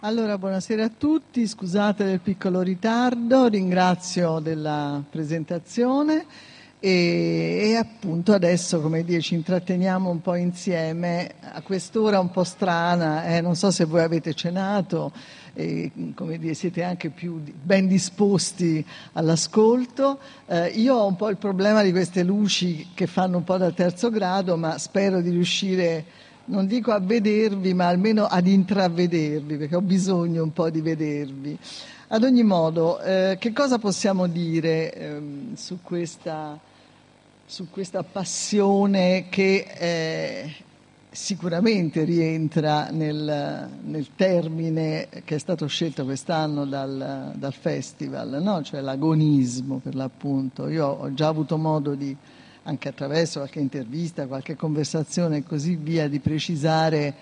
Allora, buonasera a tutti, scusate del piccolo ritardo, ringrazio della presentazione e, e, appunto adesso, come dire, ci intratteniamo un po' insieme a quest'ora un po' strana, eh, non so se voi avete cenato, e, come dire, siete anche più ben disposti all'ascolto. Eh, io ho un po' il problema di queste luci che fanno un po' da terzo grado, ma spero di riuscire non dico a vedervi, ma almeno ad intravedervi, perché ho bisogno un po' di vedervi. Ad ogni modo, eh, che cosa possiamo dire eh, su, questa, su, questa, passione che eh, sicuramente rientra nel, nel, termine che è stato scelto quest'anno dal, dal festival, no? cioè l'agonismo per l'appunto. Io ho già avuto modo di anche attraverso qualche intervista, qualche conversazione e così via, di precisare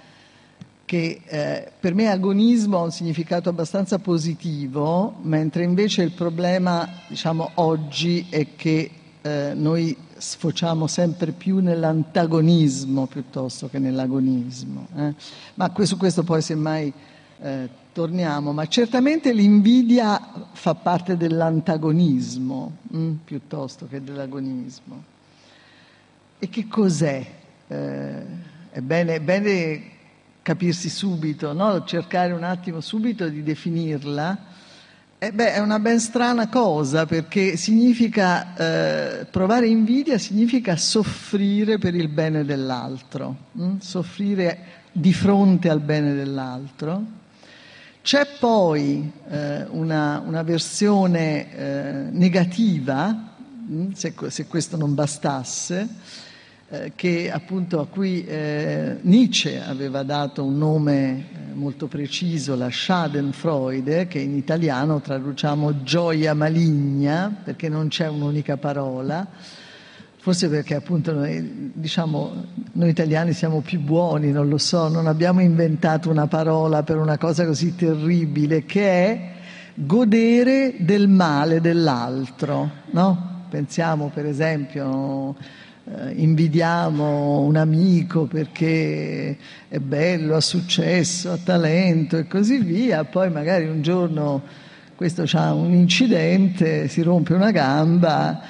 che eh, per me agonismo ha un significato abbastanza positivo, mentre invece il problema, diciamo, oggi è che eh, noi sfociamo sempre più nell'antagonismo piuttosto che nell'agonismo. Eh? Ma su questo poi semmai eh, torniamo, ma certamente l'invidia fa parte dell'antagonismo mh, mm, piuttosto che dell'agonismo. E che cos'è? Eh, è, bene, è, bene, capirsi subito, no? cercare un attimo subito di definirla. Eh beh, è una ben strana cosa perché significa eh, provare invidia significa soffrire per il bene dell'altro, hm? soffrire di fronte al bene dell'altro. C'è poi eh, una, una, versione eh, negativa, hm? se, se questo non bastasse, eh, che appunto a cui eh, Nietzsche aveva dato un nome eh, molto preciso, la Schadenfreude, che in italiano traduciamo gioia maligna, perché non c'è un'unica parola, forse perché appunto noi, diciamo, noi italiani siamo più buoni, non lo so, non abbiamo inventato una parola per una cosa così terribile che è godere del male dell'altro, no? Pensiamo per esempio invidiamo un amico perché è bello, ha successo, ha talento e così via, poi magari un giorno questo ha un incidente, si rompe una gamba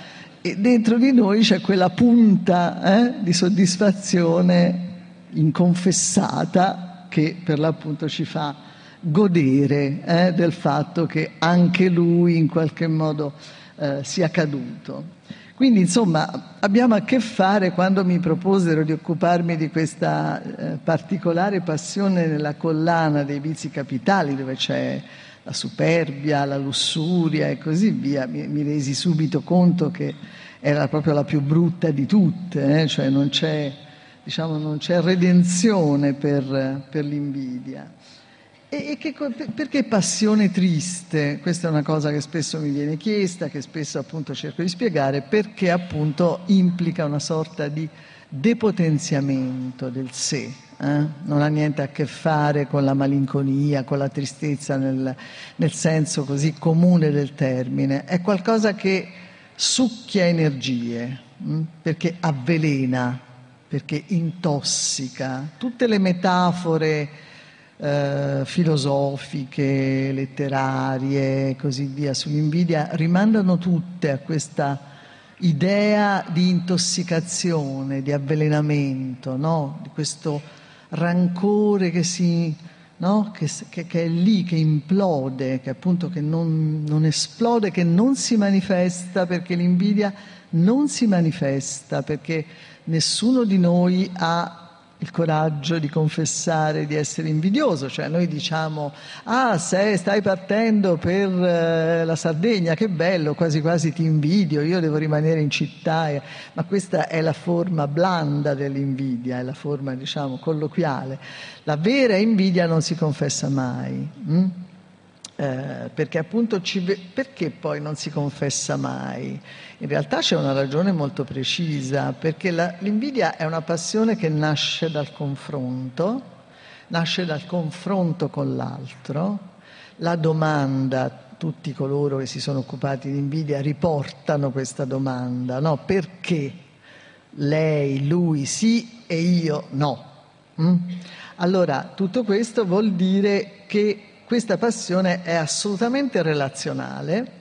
e dentro di noi c'è quella punta eh, di soddisfazione inconfessata che per l'appunto ci fa godere eh, del fatto che anche lui in qualche modo eh, sia caduto. Quindi insomma abbiamo a che fare quando mi proposero di occuparmi di questa eh, particolare passione nella collana dei vizi capitali dove c'è la superbia, la lussuria e così via, mi, mi resi subito conto che era proprio la più brutta di tutte, eh? cioè non c'è, diciamo, non c'è redenzione per, per l'invidia. E, che, perché passione triste? Questa è una cosa che spesso mi viene chiesta, che spesso appunto cerco di spiegare, perché appunto implica una sorta di depotenziamento del sé. Eh? Non ha niente a che fare con la malinconia, con la tristezza nel, nel senso così comune del termine. È qualcosa che succhia energie, hm? perché avvelena, perché intossica. Tutte le metafore eh, filosofiche, letterarie e così via sull'invidia rimandano tutte a questa idea di intossicazione, di avvelenamento, no? di questo rancore che, si, no? che, che, che, è lì, che implode, che appunto che non, non esplode, che non si manifesta perché l'invidia non si manifesta perché nessuno di noi ha il coraggio di confessare di essere invidioso, cioè noi diciamo ah sei, stai partendo per eh, la Sardegna, che bello, quasi quasi ti invidio, io devo rimanere in città, ma questa è la forma blanda dell'invidia, è la forma diciamo colloquiale. La vera invidia non si confessa mai. Hm? Eh, perché appunto ci, perché poi non si confessa mai? In realtà c'è una ragione molto precisa, perché la, l'invidia è una passione che nasce dal confronto, nasce dal confronto con l'altro. La domanda, tutti coloro che si sono occupati di invidia riportano questa domanda, no? Perché? lei, lui sì e io no. Mm? Allora, tutto questo vuol dire che questa passione è assolutamente relazionale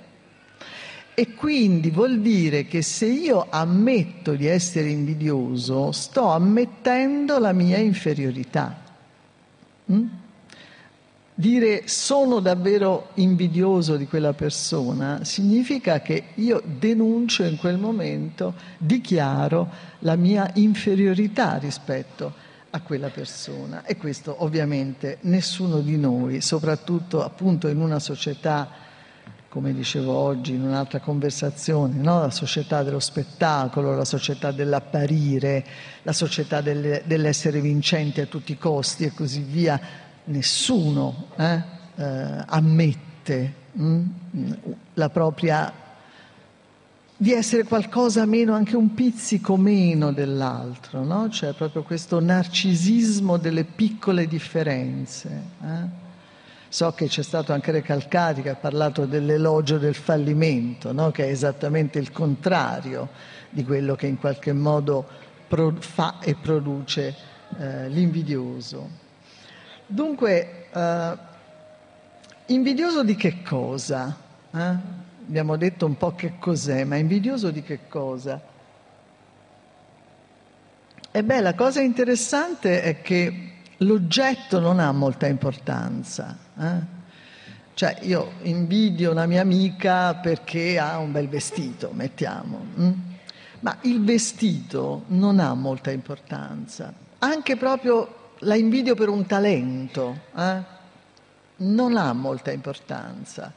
e quindi vuol dire che se io ammetto di essere invidioso, sto ammettendo la mia inferiorità. Mm? Dire sono davvero invidioso di quella persona significa che io denuncio in quel momento, dichiaro la mia inferiorità rispetto a quella persona e questo ovviamente nessuno di noi, soprattutto appunto in una società come dicevo oggi in un'altra conversazione, no? la società dello spettacolo, la società dell'apparire, la società del, dell'essere vincenti a tutti i costi e così via, nessuno eh, eh, ammette mh, mm, la propria di essere qualcosa meno, anche un pizzico meno dell'altro, no? C'è proprio questo narcisismo delle piccole differenze. Eh? So che c'è stato anche Recalcati che ha parlato dell'elogio del fallimento, no? che è esattamente il contrario di quello che in qualche modo pro- fa e produce eh, l'invidioso. Dunque, eh, invidioso di che cosa? Eh? Abbiamo detto un po' che cos'è, ma invidioso di che cosa? E beh, la cosa interessante è che l'oggetto non ha molta importanza. Eh? Cioè io invidio una mia amica perché ha un bel vestito, mettiamo. Hm? Ma il vestito non ha molta importanza. Anche proprio la invidio per un talento. Eh? Non ha molta importanza.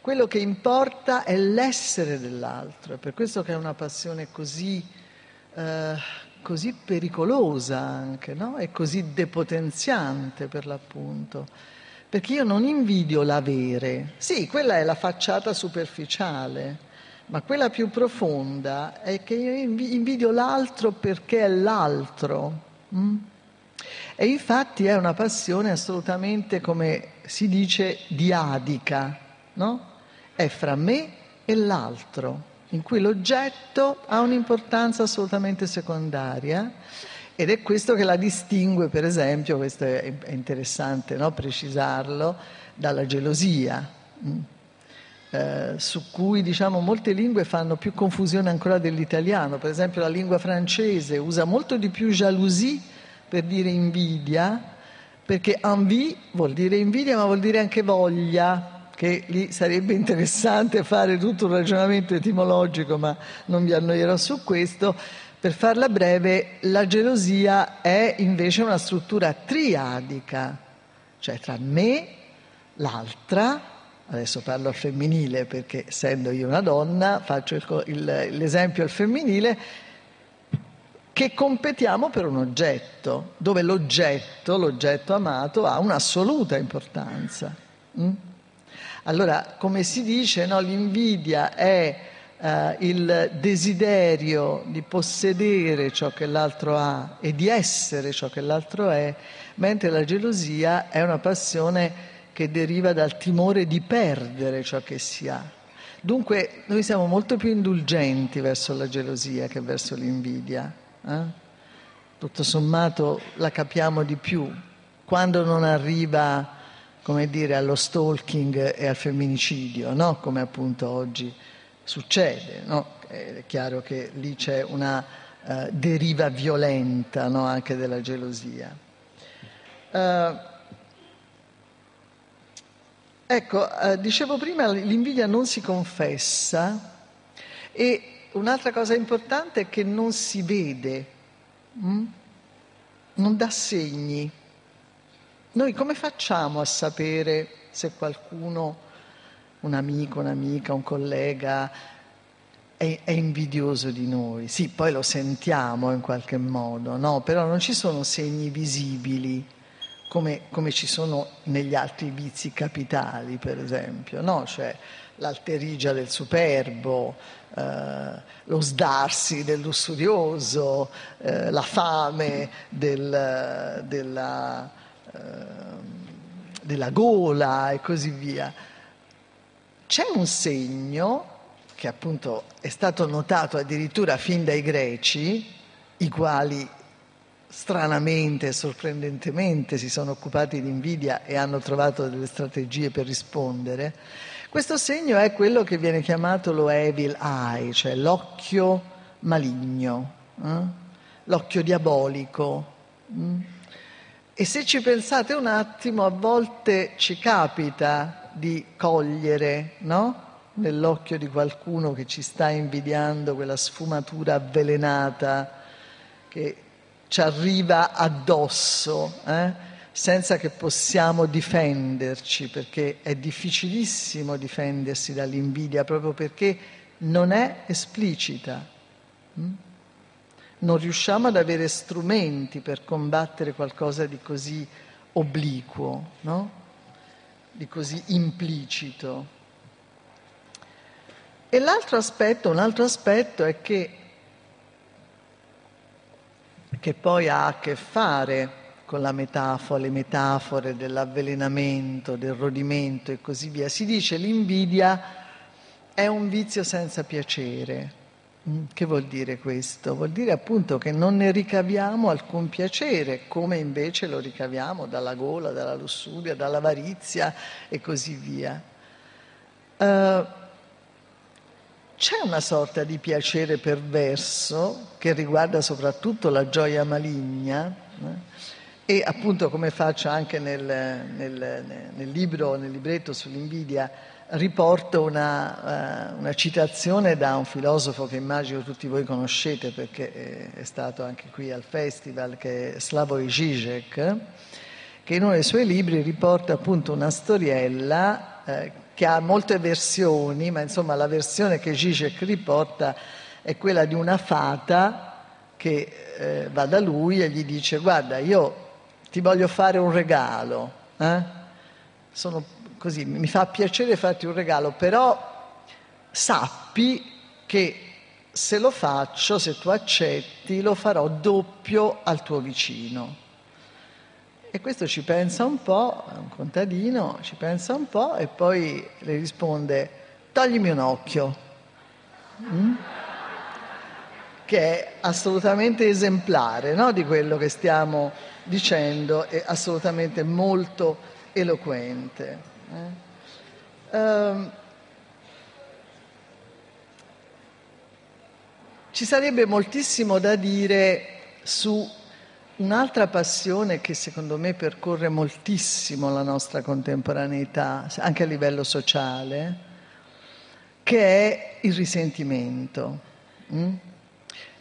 Quello che importa è l'essere dell'altro. È per questo che è una passione così, eh, così pericolosa anche, no? E così depotenziante per l'appunto perché io non invidio l'avere. Sì, quella è la facciata superficiale, ma quella più profonda è che io invidio l'altro perché è l'altro. Mm? E infatti è una passione assolutamente, come si dice, diadica, no? È fra me e l'altro, in cui l'oggetto ha un'importanza assolutamente secondaria ed è questo che la distingue, per esempio, questo è, interessante no? precisarlo, dalla gelosia, mm. eh, su cui diciamo, molte lingue fanno più confusione ancora dell'italiano. Per esempio la lingua francese usa molto di più jalousie per dire invidia, perché envie vuol dire invidia, ma vuol dire anche voglia, che lì sarebbe interessante fare tutto un ragionamento etimologico, ma non vi annoierò su questo per farla breve, la gelosia è invece una struttura triadica, cioè tra me, l'altra, adesso parlo al femminile perché essendo io una donna faccio il, il, l'esempio al femminile, che competiamo per un oggetto, dove l'oggetto, l'oggetto amato, ha un'assoluta importanza. Mm? Allora, come si dice, no, l'invidia è eh, il desiderio di possedere ciò che l'altro ha e di essere ciò che l'altro è, mentre la gelosia è una passione che deriva dal timore di perdere ciò che si ha. Dunque noi siamo molto più indulgenti verso la gelosia che verso l'invidia. Eh? Tutto sommato la capiamo di più quando non arriva, come dire, allo stalking e al femminicidio, no? come appunto oggi succede, no? è chiaro che lì c'è una uh, deriva violenta no? anche della gelosia. Uh, ecco, uh, dicevo prima, l'invidia non si confessa e un'altra cosa importante è che non si vede, mm? non dà segni. Noi come facciamo a sapere se qualcuno un amico, un'amica, un collega è, è, invidioso di noi. Sì, poi lo sentiamo in qualche modo, no? Però non ci sono segni visibili come, come ci sono negli altri vizi capitali, per esempio, no? Cioè l'alterigia del superbo, eh, lo sdarsi del lussurioso, eh, la fame del, della, della gola e così via. C'è un segno che appunto è stato notato addirittura fin dai greci, i quali stranamente e sorprendentemente si sono occupati di invidia e hanno trovato delle strategie per rispondere, questo segno è quello che viene chiamato lo evil eye, cioè l'occhio maligno, eh? l'occhio diabolico. Mm? E se ci pensate un attimo, a volte ci capita di cogliere, no? Nell'occhio di qualcuno che ci sta invidiando quella sfumatura avvelenata che ci arriva addosso, eh? senza che possiamo difenderci, perché è difficilissimo difendersi dall'invidia proprio perché non è esplicita. Mm? Non riusciamo ad avere strumenti per combattere qualcosa di così obliquo, no? di così implicito. E l'altro aspetto, un altro aspetto è che che poi ha a che fare con la metafora, le metafore dell'avvelenamento, del rodimento e così via. Si dice l'invidia è un vizio senza piacere. Mm, che vuol dire questo? Vuol dire appunto che non ne ricaviamo alcun piacere, come invece lo ricaviamo dalla gola, dalla lussuria, dall'avarizia e così via. Uh, c'è una sorta di piacere perverso che riguarda soprattutto la gioia maligna eh? e appunto come faccio anche nel, nel, nel, libro, nel libretto sull'invidia, riporto una, uh, una, citazione da un filosofo che immagino tutti voi conoscete perché è stato anche qui al festival, che è Slavoj Žižek, che in uno dei suoi libri riporta appunto una storiella eh, che ha molte versioni, ma insomma la versione che Zizek riporta è quella di una fata che eh, va da lui e gli dice guarda io ti voglio fare un regalo, eh? Sono così, mi fa piacere farti un regalo, però sappi che se lo faccio, se tu accetti, lo farò doppio al tuo vicino. E questo ci pensa un po', è un contadino, ci pensa un po' e poi le risponde toglimi un occhio, mm? che è assolutamente esemplare no? di quello che stiamo dicendo e assolutamente molto eloquente. Eh? Um, ci sarebbe moltissimo da dire su Un'altra passione che secondo me percorre moltissimo la nostra contemporaneità, anche a livello sociale, che è il risentimento. Mm?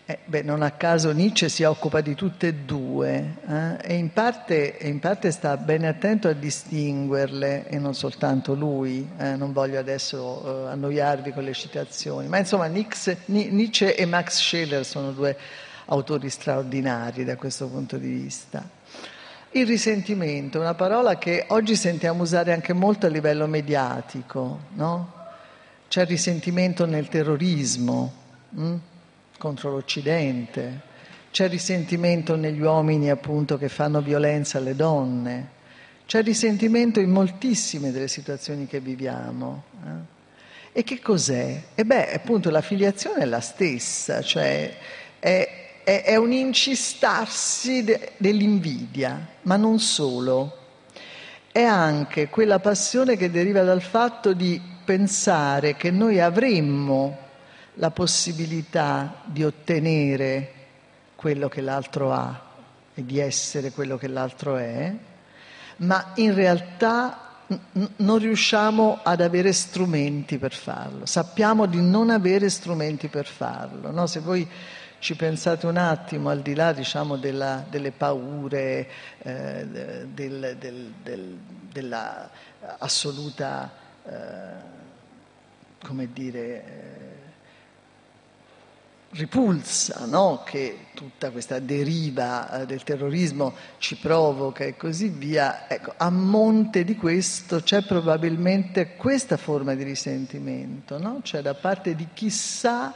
Eh, beh, non a caso Nietzsche si occupa di tutte e due eh? e, in parte, in parte, sta bene attento a distinguerle e non soltanto lui, eh? non voglio adesso eh, annoiarvi con le citazioni, ma insomma Nietzsche e Max Scheler sono due autori straordinari da questo punto di vista. Il risentimento, una parola che oggi sentiamo usare anche molto a livello mediatico, no? C'è risentimento nel terrorismo hm? Contro l'Occidente, c'è risentimento negli uomini appunto che fanno violenza alle donne, c'è risentimento in moltissime delle situazioni che viviamo. Eh? E che cos'è? E beh, appunto la filiazione è la stessa, cioè è è, è un incistarsi de, dell'invidia, ma non solo. È anche quella passione che deriva dal fatto di pensare che noi avremmo la possibilità di ottenere quello che l'altro ha e di essere quello che l'altro è, ma in realtà non riusciamo ad avere strumenti per farlo, sappiamo di non avere strumenti per farlo. No? Se voi ci pensate un attimo, al di là diciamo, della, delle paure, eh, del, del, del, della assoluta, eh, come dire, eh, ripulsa no? che tutta questa deriva eh, del terrorismo ci provoca e così via, ecco, a monte di questo c'è probabilmente questa forma di risentimento, no? cioè da parte di chi sa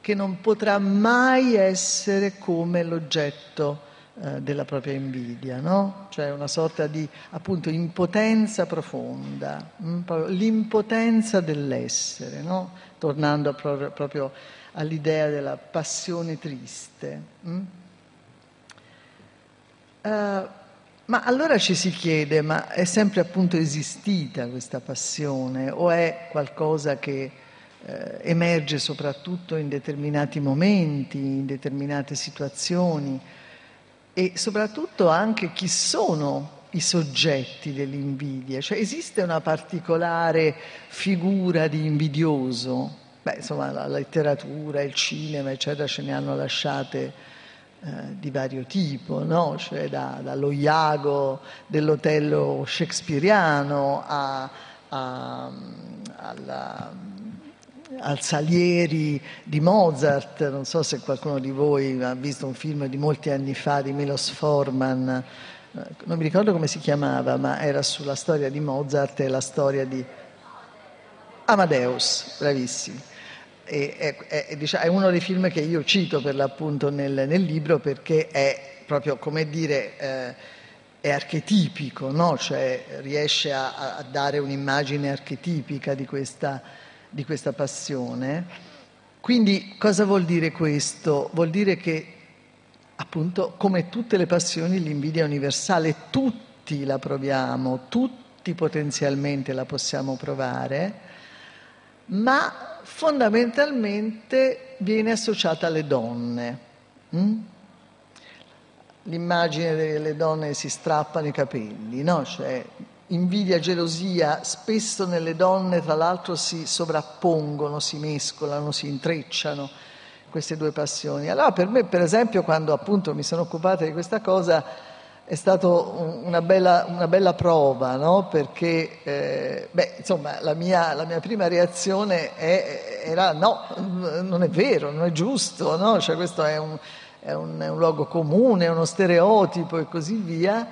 che non potrà mai essere come l'oggetto eh, della propria invidia, no? Cioè una sorta di appunto impotenza profonda, mh? Mm, l'impotenza dell'essere? Tornando pro- proprio all'idea della passione triste. Mm? Uh, ma allora ci si chiede, ma è sempre appunto esistita questa passione o è qualcosa che eh, emerge soprattutto in determinati momenti, in determinate situazioni e soprattutto anche chi sono i soggetti dell'invidia, cioè esiste una particolare figura di invidioso? Beh, insomma, la letteratura, il cinema, eccetera, ce ne hanno lasciate eh, di vario tipo, no? cioè da, dallo Iago dell'Otello shakespeariano a, a, alla, al Salieri di Mozart, non so se qualcuno di voi ha visto un film di molti anni fa di Milos Forman, eh, non mi ricordo come si chiamava, ma era sulla storia di Mozart e la storia di Amadeus, bravissimi. E, è, è, è, uno dei film che io cito per l'appunto nel, nel libro perché è proprio, come dire, eh, è archetipico, no? cioè riesce a, a, dare un'immagine archetipica di questa, di questa passione. Quindi cosa vuol dire questo? Vuol dire che appunto, come tutte le passioni, l'invidia è universale, tutti la proviamo, tutti potenzialmente la possiamo provare, ma fondamentalmente viene associata alle donne. Mm? L'immagine delle donne si strappano i capelli, no? Cioè, invidia gelosia spesso nelle donne, tra l'altro, si sovrappongono, si mescolano, si intrecciano queste due passioni. Allora per me, per esempio, quando appunto mi sono occupata di questa cosa, è stata una bella, una bella prova, no? perché eh, beh, insomma, la, mia, la, mia, prima reazione è, era no, non è vero, non è giusto, no? cioè, questo è un, è, un, è un luogo comune, è uno stereotipo e così via,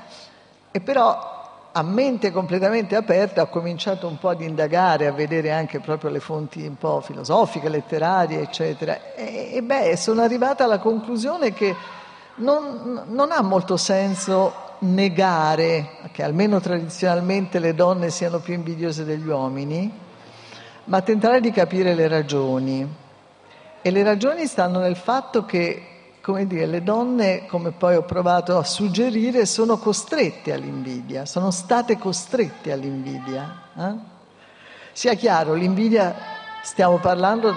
e però a mente completamente aperta ho cominciato un po' ad indagare, a vedere anche proprio le fonti un po' filosofiche, letterarie, eccetera. E, e beh, sono arrivata alla conclusione che non, non ha molto senso negare che almeno tradizionalmente le donne siano più invidiose degli uomini, ma tentare di capire le ragioni. E le ragioni stanno nel fatto che, come dire, le donne, come poi ho provato a suggerire, sono costrette all'invidia, sono state costrette all'invidia. Eh? Sia chiaro, l'invidia, stiamo parlando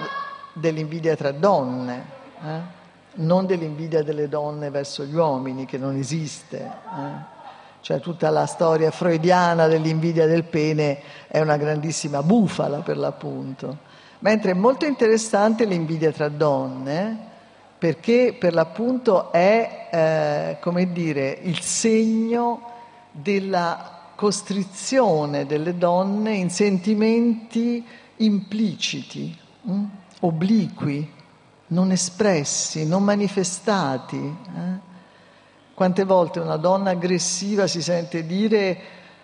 dell'invidia tra donne. Eh? Non dell'invidia delle donne verso gli uomini, che non esiste. Eh? Cioè tutta la storia freudiana dell'invidia del pene è una grandissima bufala per l'appunto. Mentre è molto interessante l'invidia tra donne, perché per l'appunto è, eh, come dire, il segno della costrizione delle donne in sentimenti impliciti, hm? obliqui, non espressi, non manifestati. Eh? Quante volte una donna aggressiva si sente dire,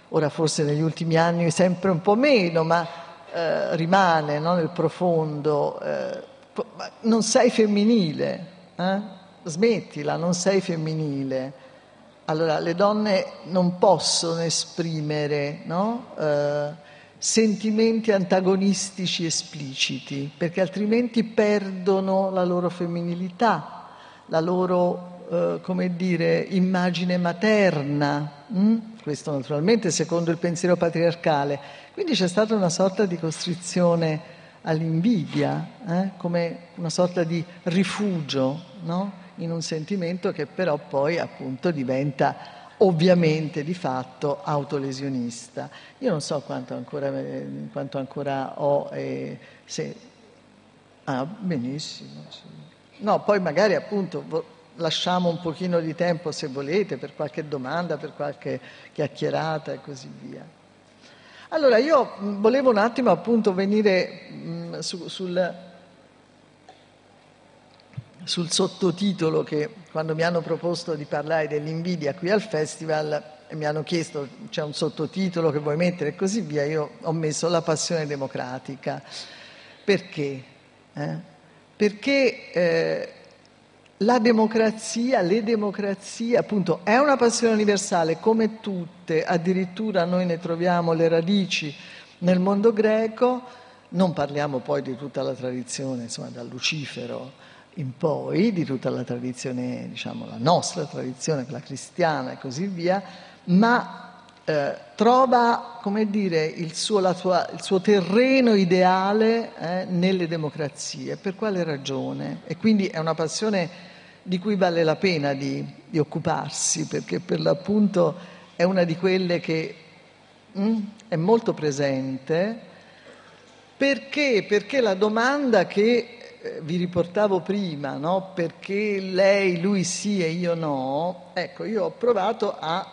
ora forse negli ultimi anni sempre un po' meno, ma eh, rimane no, nel profondo, eh, non sei femminile, eh? smettila, non sei femminile. Allora le donne non possono esprimere no? Sentimenti antagonistici espliciti, perché altrimenti perdono la loro femminilità, la loro, eh, come dire, immagine materna. Mm? Questo naturalmente secondo il pensiero patriarcale. Quindi c'è stata una sorta di costrizione all'invidia, eh? come una sorta di rifugio no? in un sentimento che però poi appunto diventa ovviamente di fatto autolesionista. Io non so quanto ancora, quanto ancora ho e se... Ah, benissimo. Sì. No, poi magari appunto lasciamo un pochino di tempo se volete per qualche domanda, per qualche chiacchierata e così via. Allora io volevo un attimo appunto venire mh, su, sul sul sottotitolo che quando mi hanno proposto di parlare dell'invidia qui al festival e mi hanno chiesto c'è un sottotitolo che vuoi mettere e così via, io ho messo la passione democratica. Perché? Eh? Perché eh, la democrazia, le democrazie, appunto, è una passione universale come tutte, addirittura noi ne troviamo le radici nel mondo greco, Non parliamo poi di tutta la tradizione, insomma, da Lucifero in poi, di tutta la tradizione, diciamo, la nostra tradizione, quella cristiana e così via, ma eh, trova, come dire, il suo, tua, il suo terreno ideale eh, nelle democrazie. Per quale ragione? E quindi è una passione di cui vale la pena di, di occuparsi, perché per l'appunto è una di quelle che mm, è molto presente perché? Perché la domanda che eh, vi riportavo prima, no? perché lei, lui sì e io no, ecco, io ho provato a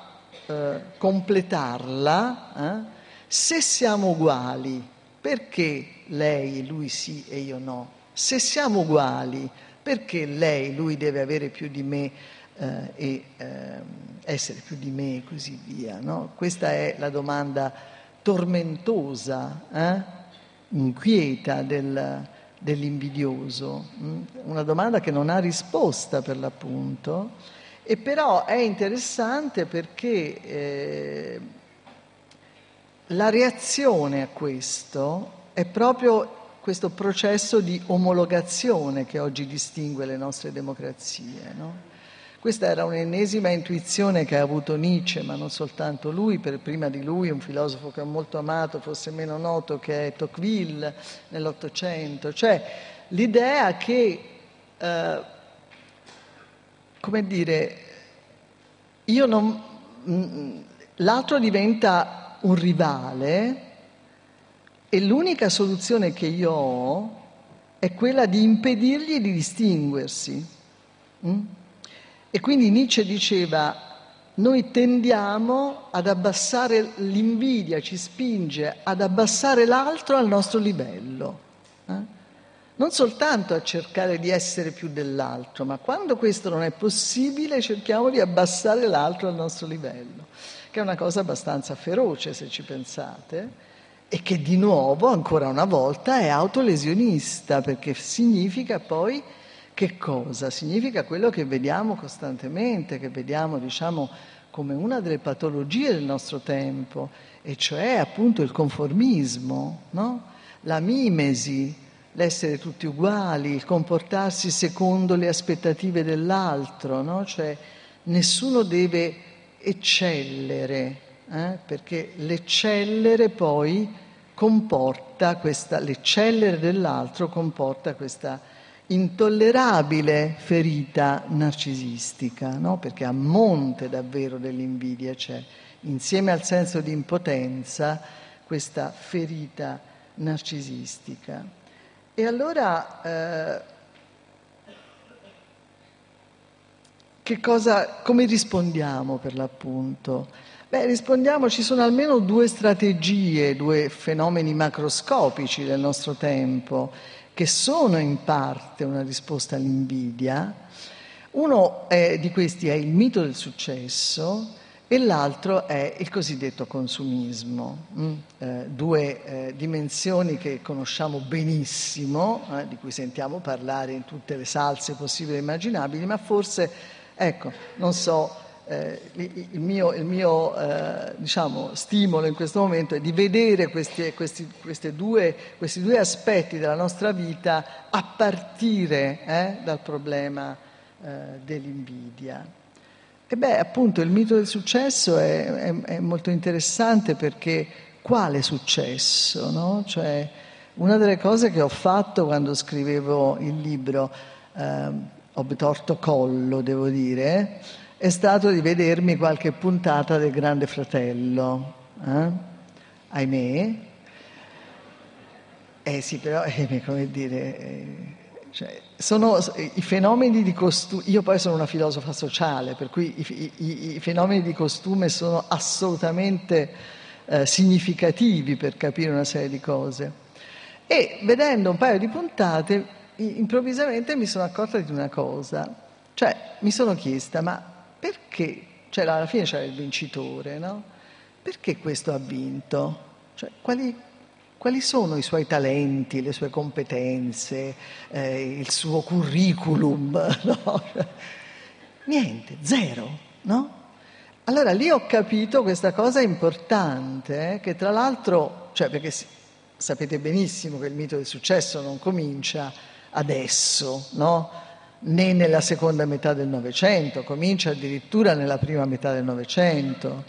eh, completarla. Eh? Se siamo uguali, perché lei, lui sì e io no? Se siamo uguali, perché lei, lui deve avere più di me eh, e ehm, essere più di me e così via? No? Questa è la domanda tormentosa eh? inquieta del, dell'invidioso? Mm? Una domanda che non ha risposta per l'appunto, e però è interessante perché eh, la reazione a questo è proprio questo processo di omologazione che oggi distingue le nostre democrazie. No? Questa era un'ennesima intuizione che ha avuto Nietzsche, ma non soltanto lui, per prima di lui un filosofo che ho molto amato, forse meno noto, che è Tocqueville nell'Ottocento, cioè l'idea che, eh, come dire, non, mm, l'altro diventa un rivale e l'unica soluzione che io ho è quella di impedirgli di distinguersi. Mm? E quindi Nietzsche diceva, noi tendiamo ad abbassare l'invidia, ci spinge ad abbassare l'altro al nostro livello. Eh? Non soltanto a cercare di essere più dell'altro, ma quando questo non è possibile cerchiamo di abbassare l'altro al nostro livello, che è una cosa abbastanza feroce se ci pensate e che di nuovo, ancora una volta, è autolesionista, perché significa poi che cosa? Significa quello che vediamo costantemente, che vediamo, diciamo, come una delle patologie del nostro tempo, e cioè appunto il conformismo, no? la mimesi, l'essere tutti uguali, il comportarsi secondo le aspettative dell'altro, no? cioè nessuno deve eccellere, eh? perché l'eccellere poi comporta questa, l'eccellere dell'altro comporta questa intollerabile ferita narcisistica, no? perché a monte davvero dell'invidia c'è, insieme al senso di impotenza, questa ferita narcisistica. E allora eh, che cosa, come rispondiamo per l'appunto? Beh, rispondiamo, ci sono almeno due strategie, due fenomeni macroscopici del nostro tempo che sono in parte una risposta all'invidia. Uno è, di questi è il mito del successo e l'altro è il cosiddetto consumismo, mm? eh, due eh, dimensioni che conosciamo benissimo, eh, di cui sentiamo parlare in tutte le salse possibili e immaginabili, ma forse, ecco, non so, eh, il mio, il mio eh, diciamo, stimolo in questo momento è di vedere questi, questi, due, questi, due, aspetti della nostra vita a partire eh, dal problema eh, dell'invidia. E beh, appunto, il mito del successo è, è, è molto interessante perché quale successo? No? Cioè, una delle cose che ho fatto quando scrivevo il libro, eh, ho torto collo, devo dire, è stato di vedermi qualche puntata del Grande Fratello. Eh? Ahimè. Eh sì, però, eh, come dire, eh, cioè, sono i fenomeni di costume, io poi sono una filosofa sociale, per cui i, i, i fenomeni di costume sono assolutamente eh, significativi per capire una serie di cose. E vedendo un paio di puntate, improvvisamente mi sono accorta di una cosa, cioè mi sono chiesta, ma perché, cioè alla fine c'era il vincitore, no? Perché questo ha vinto? Cioè, quali, quali, sono i suoi talenti, le sue competenze, eh, il suo curriculum? No? Niente, zero, no? Allora lì ho capito questa cosa importante, eh, che tra l'altro, cioè perché sapete benissimo che il mito del successo non comincia adesso, no? Né nella seconda metà del Novecento, comincia addirittura nella prima metà del Novecento.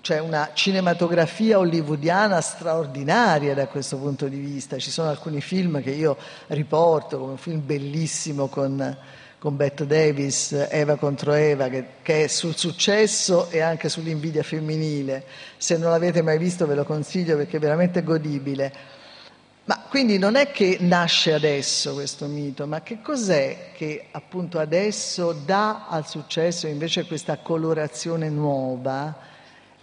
c'è una cinematografia hollywoodiana straordinaria da questo punto di vista. Ci sono alcuni film che io riporto, come un film bellissimo con con Bette Davis, Eva contro Eva, che, che, è sul successo e anche sull'invidia femminile. Se non l'avete mai visto ve lo consiglio perché è veramente godibile. Ma quindi non è che nasce adesso questo mito, ma che cos'è che appunto adesso dà al successo invece questa colorazione nuova?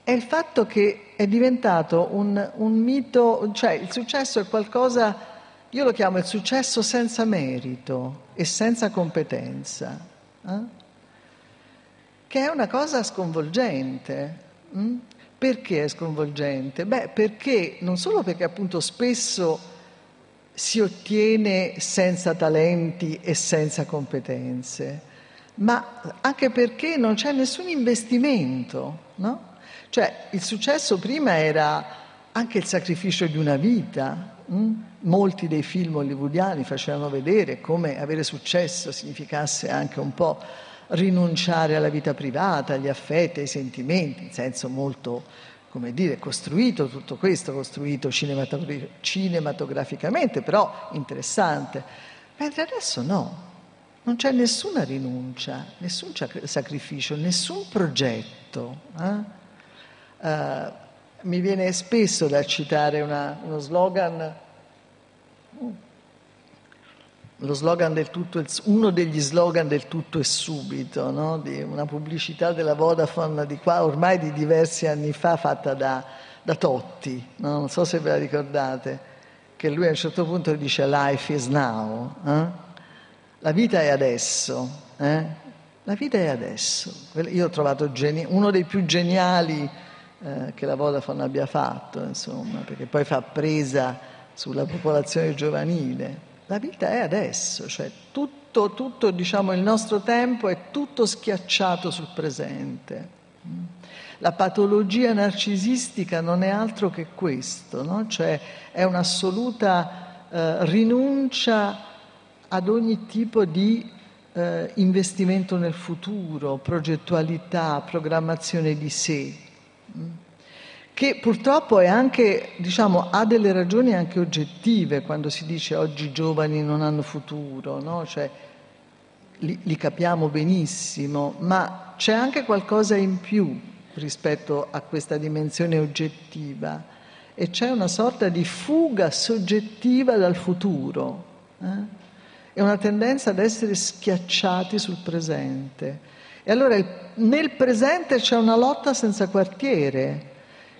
È il fatto che è diventato un, un mito, cioè il successo è qualcosa io lo chiamo il successo senza merito e senza competenza, eh? che è una cosa sconvolgente. Hm? Perché è sconvolgente? Beh, perché non solo perché appunto spesso si ottiene senza talenti e senza competenze, ma anche perché non c'è nessun investimento, no? Cioè, il successo prima era anche il sacrificio di una vita, Mm? Molti dei film hollywoodiani facevano vedere come avere successo significasse anche un po' rinunciare alla vita privata, agli affetti, ai sentimenti, in senso molto, come dire, costruito tutto questo, costruito cinematogra- cinematograficamente, però interessante. Mentre adesso no, non c'è nessuna rinuncia, nessun sacrificio, nessun progetto. Eh? Uh, mi viene spesso da citare una, uno slogan, tutto, uno degli slogan del tutto e subito, no? di una pubblicità della Vodafone di qua, ormai di diversi anni fa, fatta da, da Totti, no? non so se ve la ricordate, che lui a un certo punto dice Life is now, eh? la vita è adesso. Eh? La vita è adesso. Io ho trovato geni- uno dei più geniali eh, che la Vodafone abbia fatto, insomma, perché poi fa presa sulla popolazione giovanile. La vita è adesso, cioè tutto, tutto diciamo, il nostro tempo è tutto schiacciato sul presente. La patologia narcisistica non è altro che questo, no? cioè è un'assoluta eh, rinuncia ad ogni tipo di eh, investimento nel futuro, progettualità, programmazione di sé che purtroppo anche, diciamo, ha delle ragioni anche oggettive quando si dice oggi i giovani non hanno futuro, no? cioè, li, li capiamo benissimo, ma c'è anche qualcosa in più rispetto a questa dimensione oggettiva e c'è una sorta di fuga soggettiva dal futuro. Eh? Una tendenza ad essere schiacciati sul presente. E allora nel presente c'è una lotta senza quartiere,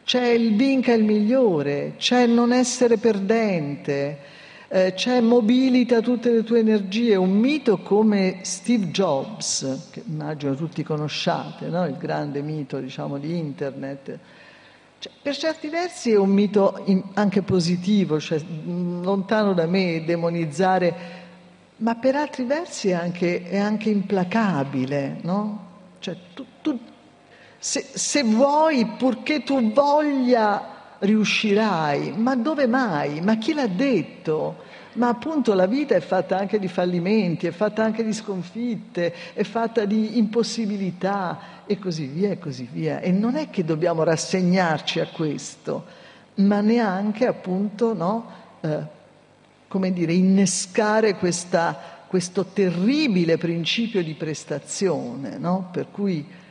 c'è il vinca il migliore, c'è non essere perdente, eh, c'è mobilita tutte le tue energie, un mito come Steve Jobs, che immagino tutti conosciate, no? il grande mito diciamo, di Internet. Cioè, per certi versi è un mito in, anche positivo, cioè, lontano da me demonizzare ma per altri versi è anche, è anche implacabile, no? Cioè, tu, se, se vuoi, purché tu voglia, riuscirai, ma dove mai? Ma chi l'ha detto? Ma appunto la vita è fatta anche di fallimenti, è fatta anche di sconfitte, è fatta di impossibilità e così via e così via. E non è che dobbiamo rassegnarci a questo, ma neanche appunto no, eh, come dire, innescare questa, questo terribile principio di prestazione, no? per cui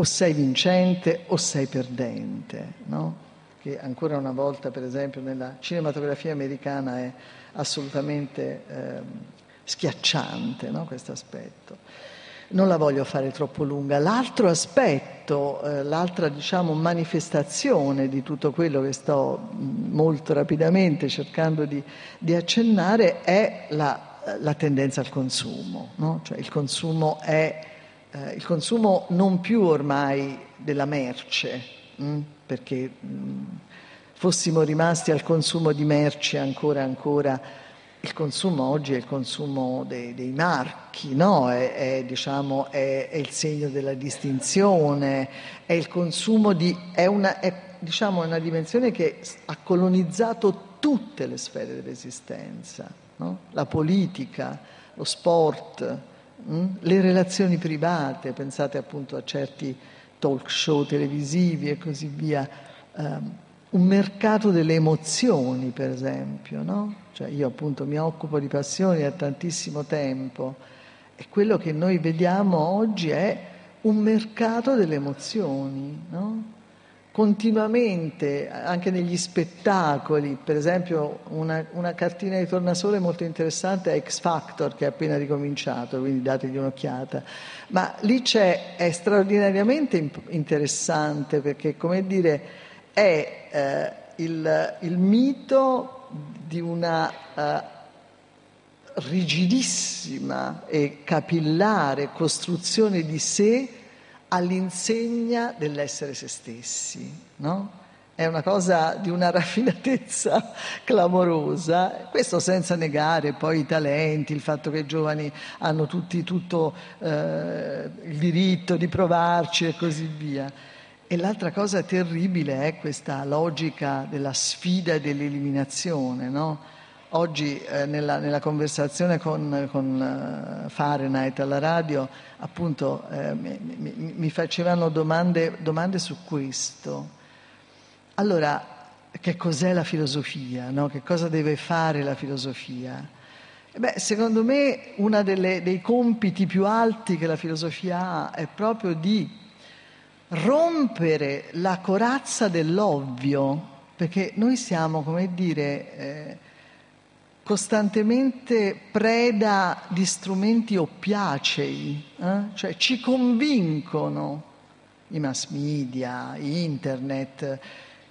o sei vincente o sei perdente, no? che ancora una volta, per esempio, nella cinematografia americana è assolutamente eh, schiacciante no? questo aspetto. Non la voglio fare troppo lunga. L'altro aspetto, eh, l'altra diciamo, manifestazione di tutto quello che sto molto rapidamente cercando di, di accennare è la, la, tendenza al consumo. No? Cioè il consumo è eh, il consumo non più ormai della merce, mh? Mm, perché mh, mm, fossimo rimasti al consumo di merci ancora ancora il consumo oggi è il consumo dei, dei marchi, no? è, è, diciamo, è, è, il segno della distinzione, è il consumo di... Una, diciamo, una dimensione che ha colonizzato tutte le sfere dell'esistenza, no? la politica, lo sport, le relazioni private, pensate appunto a certi talk show televisivi e così via. Um, un mercato delle emozioni, per esempio, no? Cioè io appunto mi occupo di passioni da tantissimo tempo e quello che noi vediamo oggi è un mercato delle emozioni, no? Continuamente, anche negli spettacoli, per esempio una, una, cartina di tornasole molto interessante è X Factor che è appena ricominciato, quindi dategli un'occhiata, ma lì c'è, è straordinariamente interessante perché, come dire, è eh, il, il, mito di una eh, rigidissima e capillare costruzione di sé all'insegna dell'essere se stessi, no? È una cosa di una raffinatezza clamorosa, questo senza negare poi i talenti, il fatto che i giovani hanno tutti tutto eh, il diritto di provarci e così via. E l'altra cosa terribile è questa logica della sfida e dell'eliminazione, no? Oggi eh, nella, nella, conversazione con, con uh, Fahrenheit alla radio, appunto, eh, mi, mi, mi, facevano domande, domande, su questo. Allora, che cos'è la filosofia? No? Che cosa deve fare la filosofia? Beh, secondo me uno dei compiti più alti che la filosofia ha è proprio di rompere la corazza dell'ovvio, perché noi siamo, come dire, eh, costantemente preda di strumenti oppiacei, eh? cioè ci convincono i mass media, internet,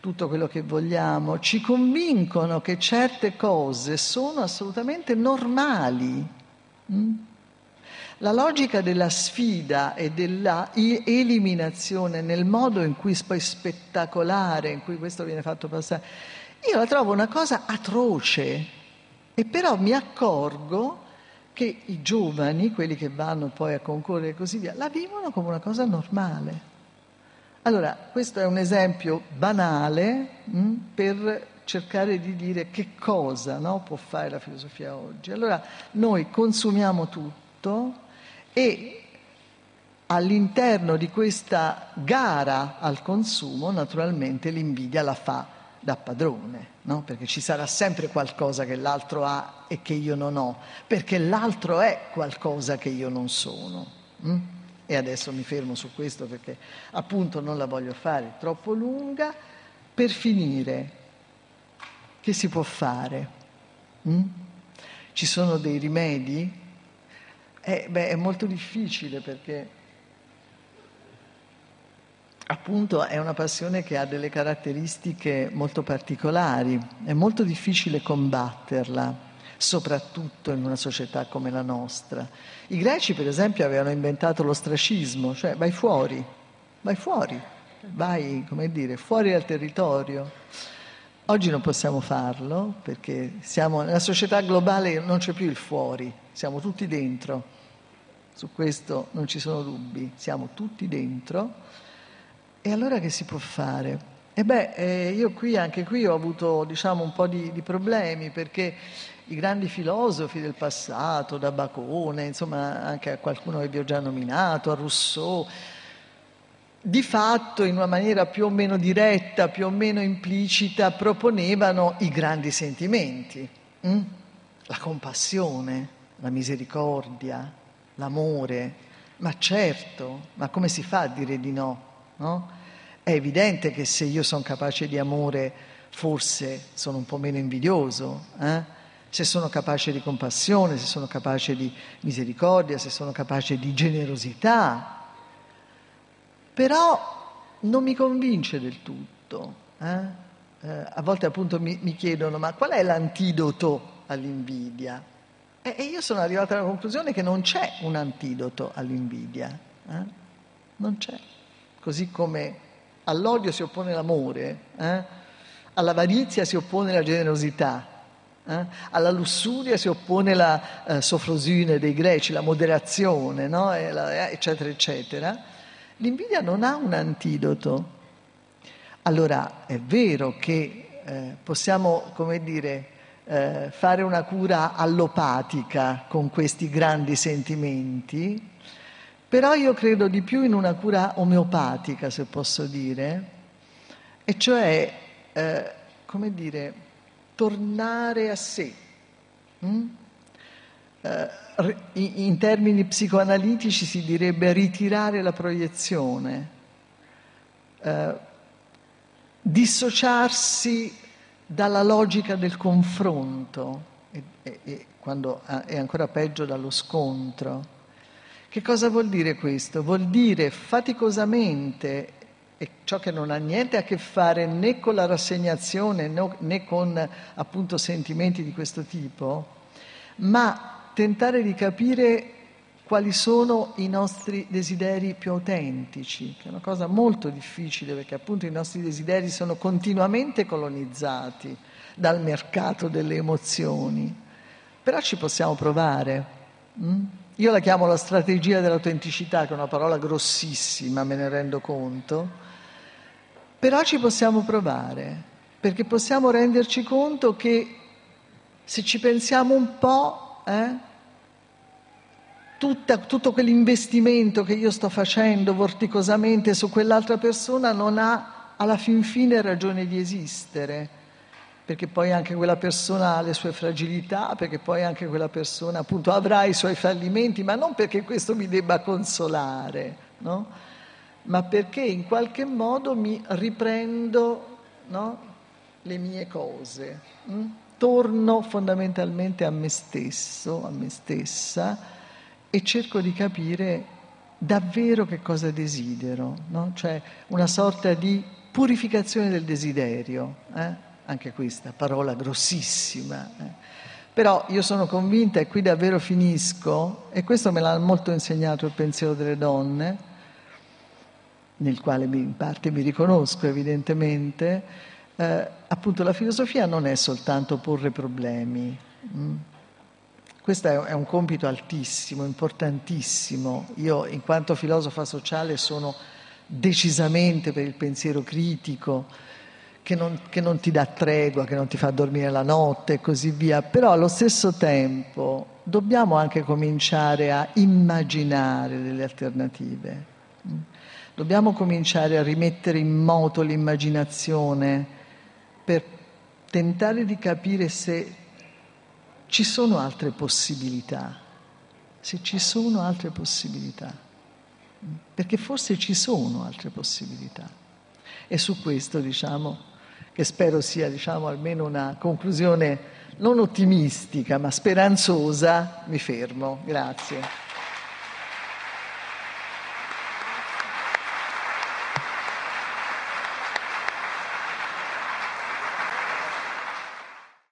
tutto quello che vogliamo, ci convincono che certe cose sono assolutamente normali. Mm? La logica della sfida e della eliminazione nel modo in cui poi spettacolare, in cui questo viene fatto passare, io la trovo una cosa atroce. E però mi accorgo che i giovani, quelli che vanno poi a concorrere e così via, la vivono come una cosa normale. Allora, questo è un esempio banale mh, mm, per cercare di dire che cosa no, può fare la filosofia oggi. Allora, noi consumiamo tutto e all'interno di questa gara al consumo, naturalmente l'invidia la fa da padrone, no? perché ci sarà sempre qualcosa che l'altro ha e che io non ho, perché l'altro è qualcosa che io non sono. Hm? E adesso mi fermo su questo perché appunto non la voglio fare troppo lunga. Per finire, che si può fare? Hm? Ci sono dei rimedi? Eh, beh, è molto difficile perché appunto è una passione che ha delle caratteristiche molto particolari, è molto difficile combatterla, soprattutto in una società come la nostra. I greci, per esempio, avevano inventato l'ostracismo, cioè vai fuori, vai fuori, vai, come dire, fuori dal territorio. Oggi non possiamo farlo perché siamo nella società globale non c'è più il fuori, siamo tutti dentro. Su questo non ci sono dubbi, siamo tutti dentro e allora che si può fare? E beh, eh, io qui, anche qui ho avuto diciamo, un po' di, di, problemi perché i grandi filosofi del passato, da Bacone, insomma anche a qualcuno che vi ho già nominato, a Rousseau, di fatto in una maniera più o meno diretta, più o meno implicita, proponevano i grandi sentimenti, hm? la compassione, la misericordia, l'amore. Ma certo, ma come si fa a dire di no? no? È evidente che se io sono capace di amore, forse sono un po' meno invidioso, eh? se sono capace di compassione, se sono capace di misericordia, se sono capace di generosità. Però non mi convince del tutto. Eh? Eh, a volte appunto mi, mi, chiedono ma qual è l'antidoto all'invidia? E, e, io sono arrivata alla conclusione che non c'è un antidoto all'invidia. Eh? Non c'è così come all'odio si oppone l'amore, eh? all'avarizia si oppone la generosità, eh? alla lussuria si oppone la eh, sofrosine dei greci, la moderazione, no? la, eh, eccetera, eccetera. L'invidia non ha un antidoto. allora è vero che eh, possiamo, come dire, eh, fare una cura allopatica con questi grandi sentimenti, però io credo di più in una cura omeopatica, se posso dire, e cioè, eh, come dire, tornare a sé. Mm? Eh, in termini psicoanalitici si direbbe ritirare la proiezione, eh, dissociarsi dalla logica del confronto e, e, e quando è ancora peggio dallo scontro. Che cosa vuol dire questo? Vuol dire faticosamente, e ciò che non ha niente a che fare né con la rassegnazione né con appunto sentimenti di questo tipo, ma tentare di capire quali sono i nostri desideri più autentici, che è una cosa molto difficile perché appunto i nostri desideri sono continuamente colonizzati dal mercato delle emozioni, però ci possiamo provare. Mm? Io la chiamo la strategia dell'autenticità, che è una parola grossissima, me ne rendo conto, però ci possiamo provare, perché possiamo renderci conto che se ci pensiamo un po', eh, tutta, tutto quell'investimento che io sto facendo vorticosamente su quell'altra persona non ha alla fin fine ragione di esistere, perché poi anche quella persona ha le sue fragilità, perché poi anche quella persona appunto avrà i suoi fallimenti, ma non perché questo mi debba consolare, no? ma perché in qualche modo mi riprendo no? le mie cose, hm? torno fondamentalmente a me stesso, a me stessa e cerco di capire davvero che cosa desidero, no? cioè una sorta di purificazione del desiderio, eh? Anche questa parola grossissima. Eh? Però io sono convinta, e qui davvero finisco, e questo me l'ha molto insegnato il pensiero delle donne, nel quale in parte mi riconosco evidentemente, eh, appunto la filosofia non è soltanto porre problemi. Mm? Questo è un compito altissimo, importantissimo. Io, in quanto filosofa sociale, sono decisamente per il pensiero critico, che non, che non, ti dà tregua, che non ti fa dormire la notte e così via, però allo stesso tempo dobbiamo anche cominciare a immaginare delle alternative. Dobbiamo cominciare a rimettere in moto l'immaginazione per tentare di capire se ci sono altre possibilità, se ci sono altre possibilità, perché forse ci sono altre possibilità. E su questo, diciamo, che spero sia, diciamo, almeno una conclusione non ottimistica, ma speranzosa, mi fermo. Grazie.